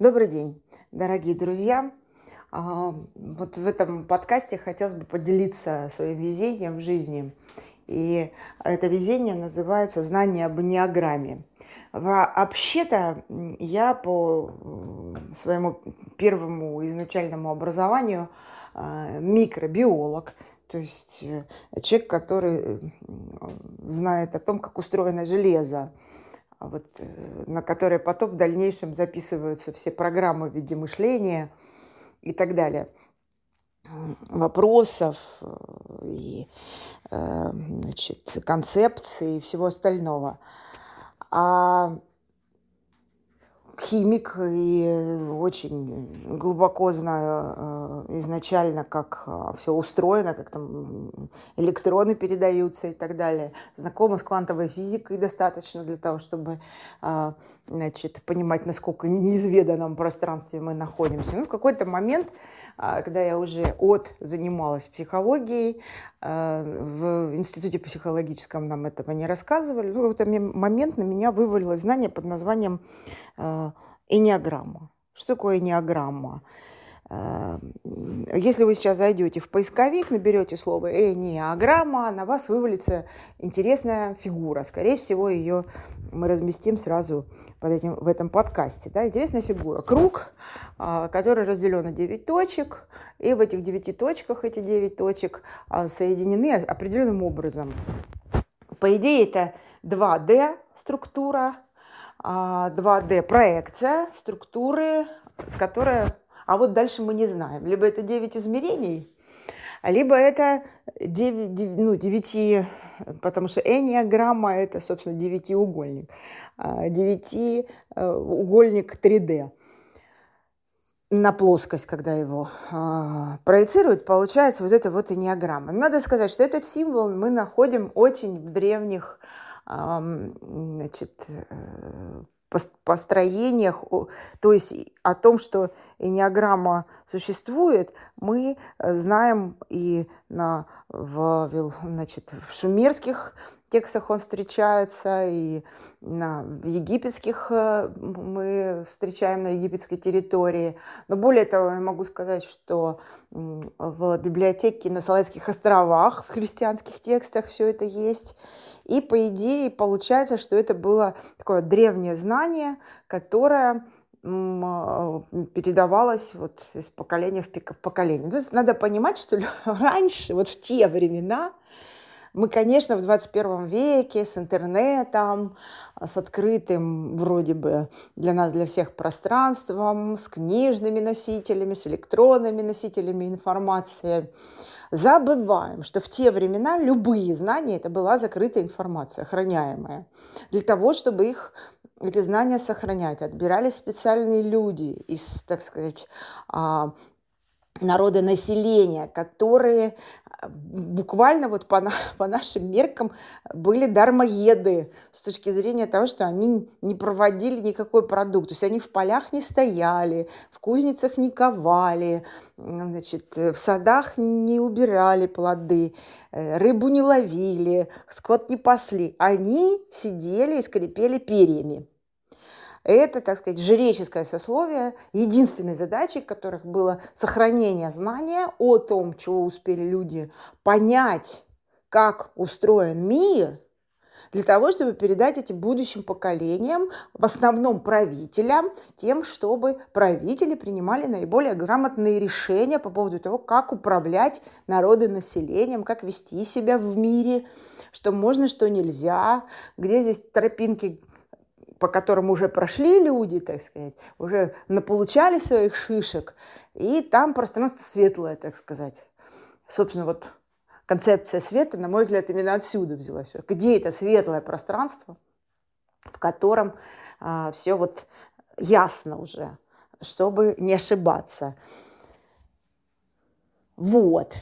Добрый день, дорогие друзья. А, вот в этом подкасте хотелось бы поделиться своим везением в жизни. И это везение называется «Знание об неограмме». Вообще-то я по своему первому изначальному образованию а, микробиолог, то есть э, человек, который знает о том, как устроено железо, вот, э, на которые потом в дальнейшем записываются все программы в виде мышления и так далее. Вопросов э, и э, значит, концепций и всего остального. А химик и очень глубоко знаю э, изначально, как э, все устроено, как там электроны передаются и так далее. Знакома с квантовой физикой достаточно для того, чтобы э, значит, понимать, насколько неизведанном пространстве мы находимся. Ну, в какой-то момент, когда я уже от занималась психологией, в институте психологическом нам этого не рассказывали, в какой-то момент на меня вывалилось знание под названием Энеограмма. Что такое энеограмма? Эм, если вы сейчас зайдете в поисковик, наберете слово «энеограмма», на вас вывалится интересная фигура. Скорее всего, ее мы разместим сразу под этим, в этом подкасте. Да? Интересная фигура. Круг, а, который разделен на 9 точек, и в этих 9 точках эти 9 точек а, соединены определенным образом. По идее, это 2D структура, 2D а, проекция структуры, с которой... А вот дальше мы не знаем. Либо это 9 измерений, либо это 9, ну, 9 потому что энеограмма – это, собственно, девятиугольник. А, девятиугольник 3D на плоскость, когда его э, проецируют, получается вот это вот энеограмма. Надо сказать, что этот символ мы находим очень в древних значит, э, построениях, то есть о том, что энеограмма существует, мы э, знаем и на, в, значит, в шумерских текстах он встречается, и на, египетских э, мы встречаем на египетской территории. Но более того, я могу сказать, что в библиотеке на Салайских островах в христианских текстах все это есть. И по идее получается, что это было такое древнее знание, которое а, передавалось вот из поколения в поколение. То есть надо понимать, что раньше, вот в те времена, мы, конечно, в 21 веке с интернетом, с открытым вроде бы для нас, для всех пространством, с книжными носителями, с электронными носителями информации, забываем, что в те времена любые знания это была закрытая информация, охраняемая. Для того, чтобы их эти знания сохранять, отбирались специальные люди из, так сказать, а, народа населения, которые буквально вот по, по нашим меркам были дармоеды с точки зрения того, что они не проводили никакой продукт. То есть они в полях не стояли, в кузницах не ковали, значит, в садах не убирали плоды, э, рыбу не ловили, скот не пасли. Они сидели и скрипели перьями. Это, так сказать, жреческое сословие, единственной задачей которых было сохранение знания о том, чего успели люди понять, как устроен мир, для того, чтобы передать эти будущим поколениям, в основном правителям, тем, чтобы правители принимали наиболее грамотные решения по поводу того, как управлять народы населением, как вести себя в мире, что можно, что нельзя, где здесь тропинки по которым уже прошли люди, так сказать, уже наполучали своих шишек, и там пространство светлое, так сказать. Собственно, вот концепция света, на мой взгляд, именно отсюда взялась. Где это светлое пространство, в котором а, все вот ясно уже, чтобы не ошибаться. Вот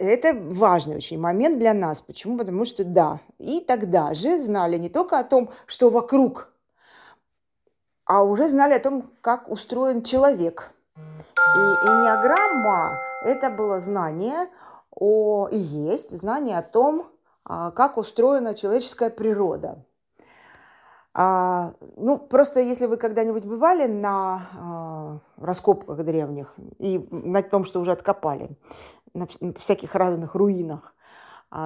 это важный очень момент для нас. Почему? Потому что да, и тогда же знали не только о том, что вокруг а уже знали о том, как устроен человек. И энеограмма – это было знание о, и есть знание о том, а, как устроена человеческая природа. А, ну, просто если вы когда-нибудь бывали на а, раскопках древних и на том, что уже откопали, на всяких разных руинах,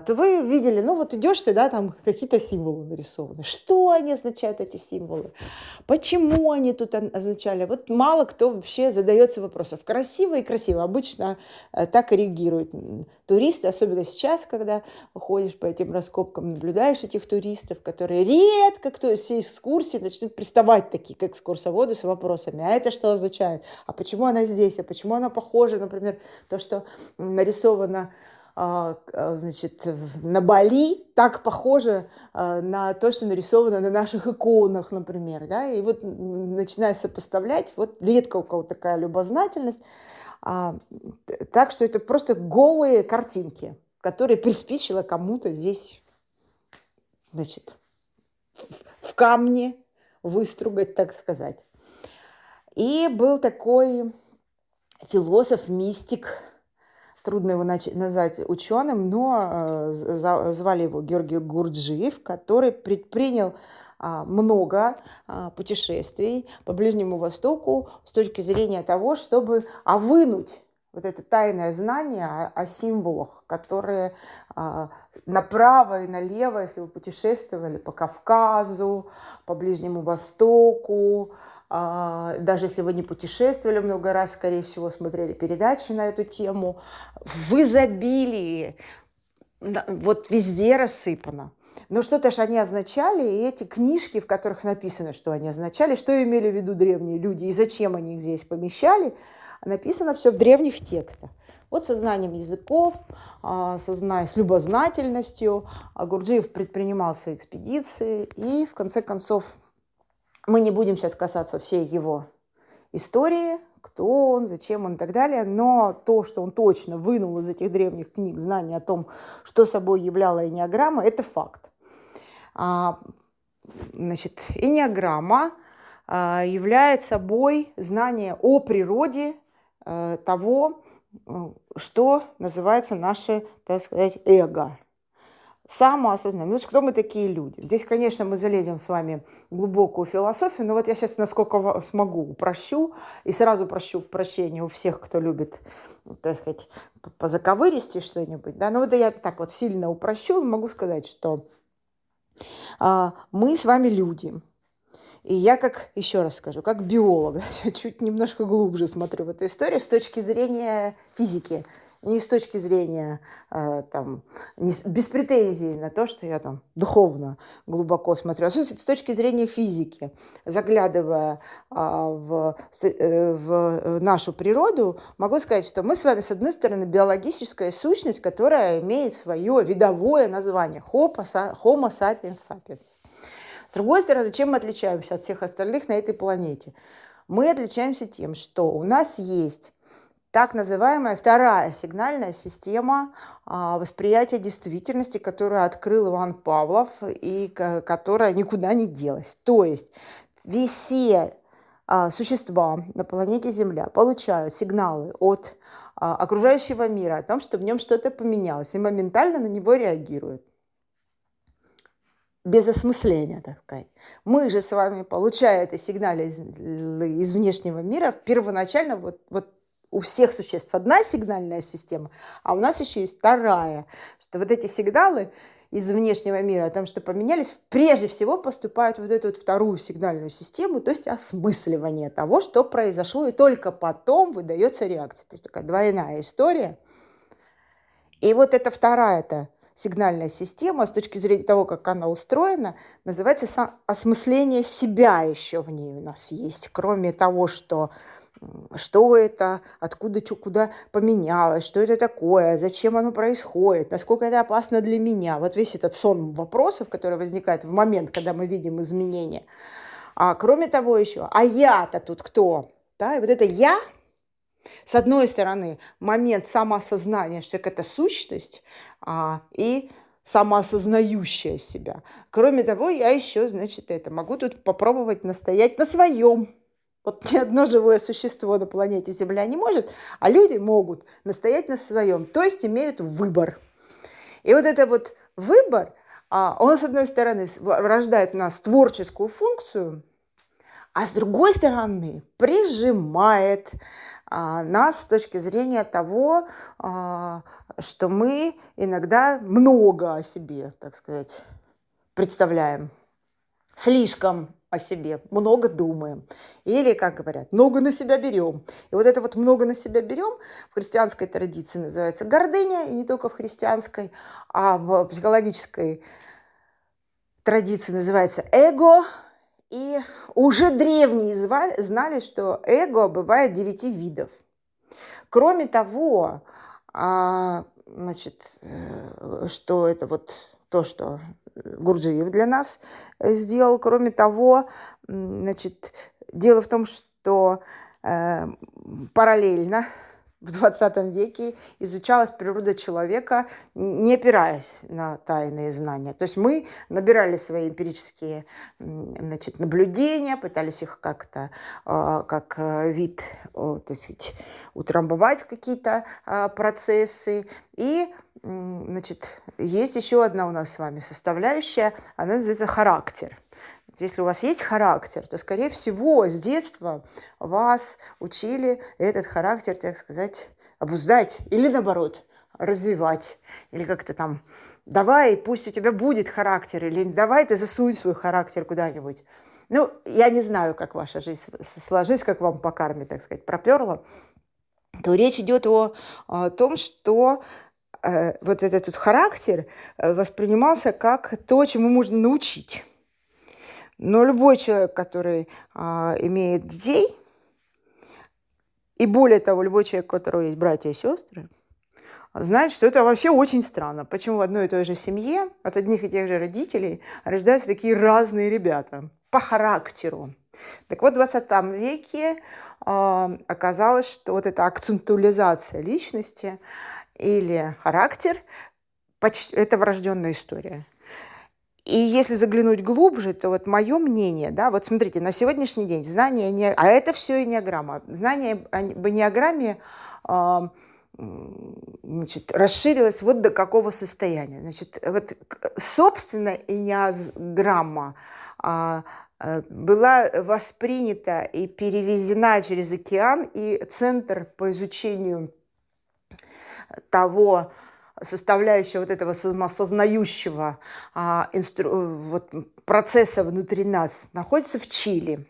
то вы видели, ну вот идешь ты, да, там какие-то символы нарисованы. Что они означают, эти символы? Почему они тут означали? Вот мало кто вообще задается вопросом. Красиво и красиво. Обычно э, так и реагируют туристы, особенно сейчас, когда ходишь по этим раскопкам, наблюдаешь этих туристов, которые редко кто из экскурсии начнут приставать такие, как экскурсоводы, с вопросами. А это что означает? А почему она здесь? А почему она похожа, например, то, что нарисовано а, а, значит, на Бали так похоже а, на то, что нарисовано на наших иконах, например. Да? И вот начиная сопоставлять, вот редко у кого такая любознательность, так что это просто голые картинки, которые приспичило кому-то здесь, значит, в камне выстругать, так сказать. И был такой философ, мистик, трудно его назвать ученым, но э, звали его Георгий Гурджиев, который предпринял а, много а, путешествий по Ближнему Востоку с точки зрения того, чтобы овынуть вот это тайное знание о, о символах, которые а, направо и налево, если вы путешествовали по Кавказу, по Ближнему Востоку, а, даже если вы не путешествовали много раз, скорее всего, смотрели передачи на эту тему, в изобилии, вот везде рассыпано. Но что-то же они означали, и эти книжки, в которых написано, что они означали, что имели в виду древние люди и зачем они их здесь помещали, написано все в древних текстах. Вот со знанием языков, а, со зна... с любознательностью Гурджиев предпринимал свои экспедиции и, в конце концов, мы не будем сейчас касаться всей его истории, кто он, зачем он и так далее, но то, что он точно вынул из этих древних книг знания о том, что собой являла энеограмма, это факт. А, значит, энеограмма а, является собой знание о природе а, того, что называется наше, так сказать, эго самоосознание. Ну, кто мы такие люди? Здесь, конечно, мы залезем с вами в глубокую философию, но вот я сейчас насколько смогу упрощу и сразу прощу прощения у всех, кто любит, так сказать, по заковыристи что-нибудь. Да? Но вот я так вот сильно упрощу, могу сказать, что а, мы с вами люди. И я как, еще раз скажу, как биолог, чуть немножко глубже смотрю в эту историю с точки зрения физики не с точки зрения э, там, не, без претензий на то, что я там духовно глубоко смотрю, а с точки зрения физики, заглядывая э, в, э, в нашу природу, могу сказать, что мы с вами, с одной стороны, биологическая сущность, которая имеет свое видовое название Homo sapiens sapiens. С другой стороны, чем мы отличаемся от всех остальных на этой планете? Мы отличаемся тем, что у нас есть так называемая вторая сигнальная система а, восприятия действительности, которую открыл Иван Павлов и которая никуда не делась. То есть все а, существа на планете Земля получают сигналы от а, окружающего мира о том, что в нем что-то поменялось, и моментально на него реагируют без осмысления, так сказать. Мы же с вами, получая это сигналы из, из внешнего мира, первоначально вот, вот у всех существ одна сигнальная система, а у нас еще есть вторая. Что вот эти сигналы из внешнего мира о том, что поменялись, прежде всего поступают вот эту вот вторую сигнальную систему, то есть осмысливание того, что произошло, и только потом выдается реакция. То есть такая двойная история. И вот эта вторая-то сигнальная система, с точки зрения того, как она устроена, называется осмысление себя еще в ней у нас есть. Кроме того, что что это, откуда, что, куда поменялось, что это такое, зачем оно происходит, насколько это опасно для меня. Вот весь этот сон вопросов, который возникает в момент, когда мы видим изменения. А кроме того еще, а я-то тут кто? Да, и вот это я, с одной стороны, момент самоосознания, что это сущность, а, и самоосознающая себя. Кроме того, я еще, значит, это могу тут попробовать настоять на своем вот ни одно живое существо на планете Земля не может, а люди могут настоять на своем, то есть имеют выбор. И вот это вот выбор, а, он, с одной стороны, рождает у нас творческую функцию, а с другой стороны прижимает а, нас с точки зрения того, а, что мы иногда много о себе, так сказать, представляем. Слишком о себе, много думаем. Или, как говорят, много на себя берем. И вот это вот много на себя берем в христианской традиции называется гордыня, и не только в христианской, а в психологической традиции называется эго. И уже древние знали, что эго бывает девяти видов. Кроме того, а, значит, э, что это вот то, что Гурджиев для нас э, сделал. Кроме того, значит, дело в том, что э, параллельно в 20 веке изучалась природа человека, не опираясь на тайные знания. То есть мы набирали свои эмпирические значит, наблюдения, пытались их как-то а, как э, вид то есть, утрамбовать в какие-то а, процессы. И значит, есть еще одна у нас с вами составляющая, она называется характер. Если у вас есть характер, то, скорее всего, с детства вас учили этот характер, так сказать, обуздать или, наоборот, развивать. Или как-то там, давай, пусть у тебя будет характер, или давай ты засунь свой характер куда-нибудь. Ну, я не знаю, как ваша жизнь сложилась, как вам по карме, так сказать, проперла, то речь идет о, о том, что э, вот этот вот характер э, воспринимался как то, чему можно научить. Но любой человек, который а, имеет детей, и более того, любой человек, у которого есть братья и сестры, знает, что это вообще очень странно. Почему в одной и той же семье от одних и тех же родителей рождаются такие разные ребята по характеру. Так вот, в 20 веке э, оказалось, что вот эта акцентуализация личности или характер это врожденная история. И если заглянуть глубже, то вот мое мнение, да, вот смотрите, на сегодняшний день знание не... А это все энеограмма. Знание об энеограмме э, значит, расширилось вот до какого состояния. Значит, вот, собственно, энеограмма э, была воспринята и перевезена через океан, и Центр по изучению того, составляющая вот этого самосознающего а, инстру, вот, процесса внутри нас находится в Чили.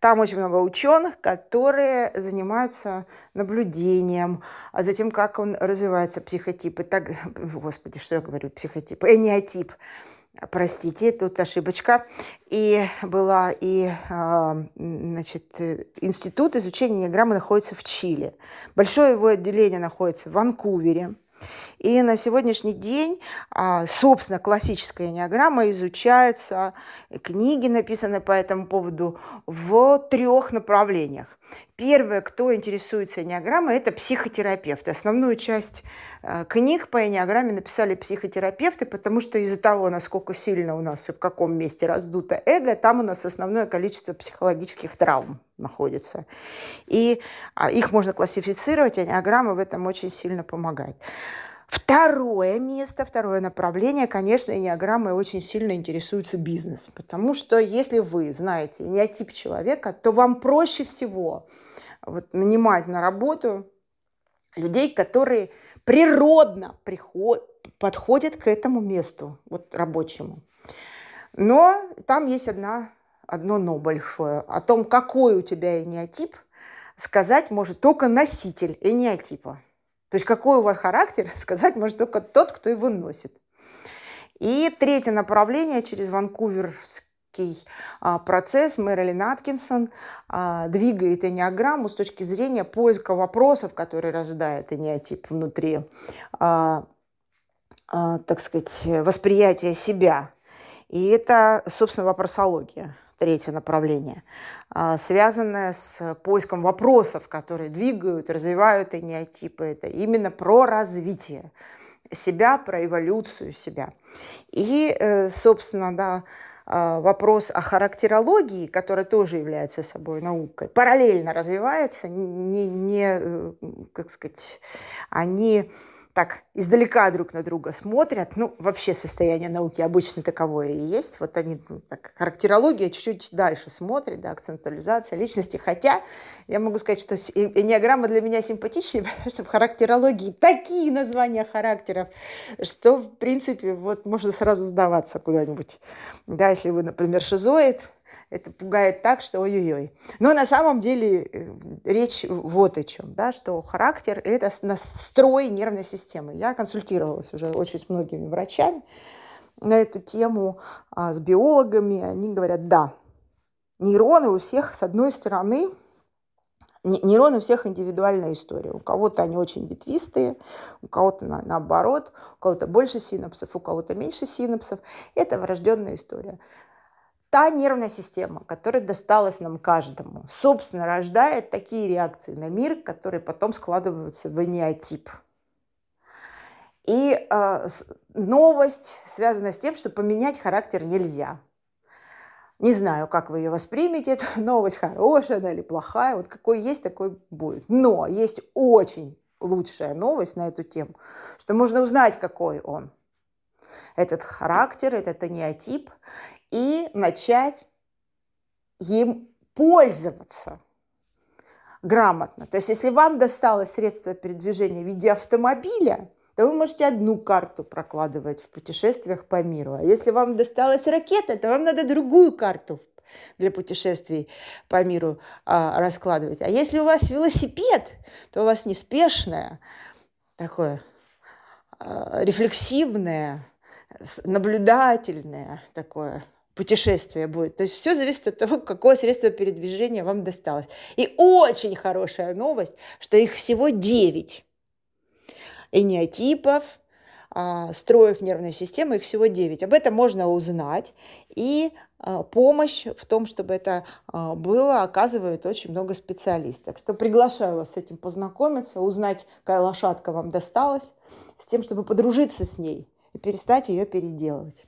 Там очень много ученых, которые занимаются наблюдением, а затем, как он развивается, психотип. И так, господи, что я говорю, психотип, эниотип. Простите, тут ошибочка. И была и а, значит, институт изучения диаграммы находится в Чили. Большое его отделение находится в Ванкувере. И на сегодняшний день, а, собственно, классическая энеограмма изучается, книги написаны по этому поводу в трех направлениях. Первое, кто интересуется энеограммой, это психотерапевты. Основную часть э, книг по энеограмме написали психотерапевты, потому что из-за того, насколько сильно у нас и в каком месте раздуто эго, там у нас основное количество психологических травм находится. И а, их можно классифицировать, энеограмма в этом очень сильно помогает. Второе место, второе направление, конечно, энеограммой очень сильно интересуется бизнес. Потому что если вы знаете энеотип человека, то вам проще всего вот, нанимать на работу людей, которые природно приход, подходят к этому месту, вот рабочему. Но там есть одна, одно но большое. О том, какой у тебя энеотип, сказать может только носитель энеотипа. То есть какой у вас характер, сказать может только тот, кто его носит. И третье направление через ванкуверский а, процесс Мэрилин Аткинсон а, двигает энеограмму с точки зрения поиска вопросов, которые рождает энеотип внутри, а, так сказать, восприятия себя. И это, собственно, вопросология третье направление, а, связанное с поиском вопросов, которые двигают, развивают энеотипы. Это именно про развитие себя, про эволюцию себя. И, э, собственно, да, а, вопрос о характерологии, которая тоже является собой наукой, параллельно развивается, не, не э, как сказать, они так издалека друг на друга смотрят. Ну, вообще состояние науки обычно таковое и есть. Вот они, ну, так, характерология чуть-чуть дальше смотрит, да, акцентуализация личности. Хотя я могу сказать, что энеограмма для меня симпатичнее, потому что в характерологии такие названия характеров, что, в принципе, вот можно сразу сдаваться куда-нибудь. Да, если вы, например, шизоид, это пугает так, что ой-ой-ой. Но на самом деле э, речь вот о чем, да, что характер – это настрой нервной системы. Я консультировалась уже очень с многими врачами на эту тему, а, с биологами. Они говорят, да, нейроны у всех, с одной стороны, Нейроны у всех индивидуальная история. У кого-то они очень ветвистые, у кого-то на, наоборот, у кого-то больше синапсов, у кого-то меньше синапсов. Это врожденная история та нервная система, которая досталась нам каждому, собственно, рождает такие реакции на мир, которые потом складываются в неотип. И э, новость связана с тем, что поменять характер нельзя. Не знаю, как вы ее воспримете, эту новость хорошая она или плохая, вот какой есть, такой будет. Но есть очень лучшая новость на эту тему, что можно узнать, какой он. Этот характер, этот неотип, и начать им пользоваться грамотно. То есть если вам досталось средство передвижения в виде автомобиля, то вы можете одну карту прокладывать в путешествиях по миру. А если вам досталась ракета, то вам надо другую карту для путешествий по миру а, раскладывать. А если у вас велосипед, то у вас неспешное, такое а, рефлексивное, наблюдательное такое путешествие будет. То есть все зависит от того, какое средство передвижения вам досталось. И очень хорошая новость, что их всего 9 энеотипов, а, строев нервной системы, их всего 9. Об этом можно узнать. И а, помощь в том, чтобы это а, было, оказывает очень много специалистов. Так что приглашаю вас с этим познакомиться, узнать, какая лошадка вам досталась, с тем, чтобы подружиться с ней и перестать ее переделывать.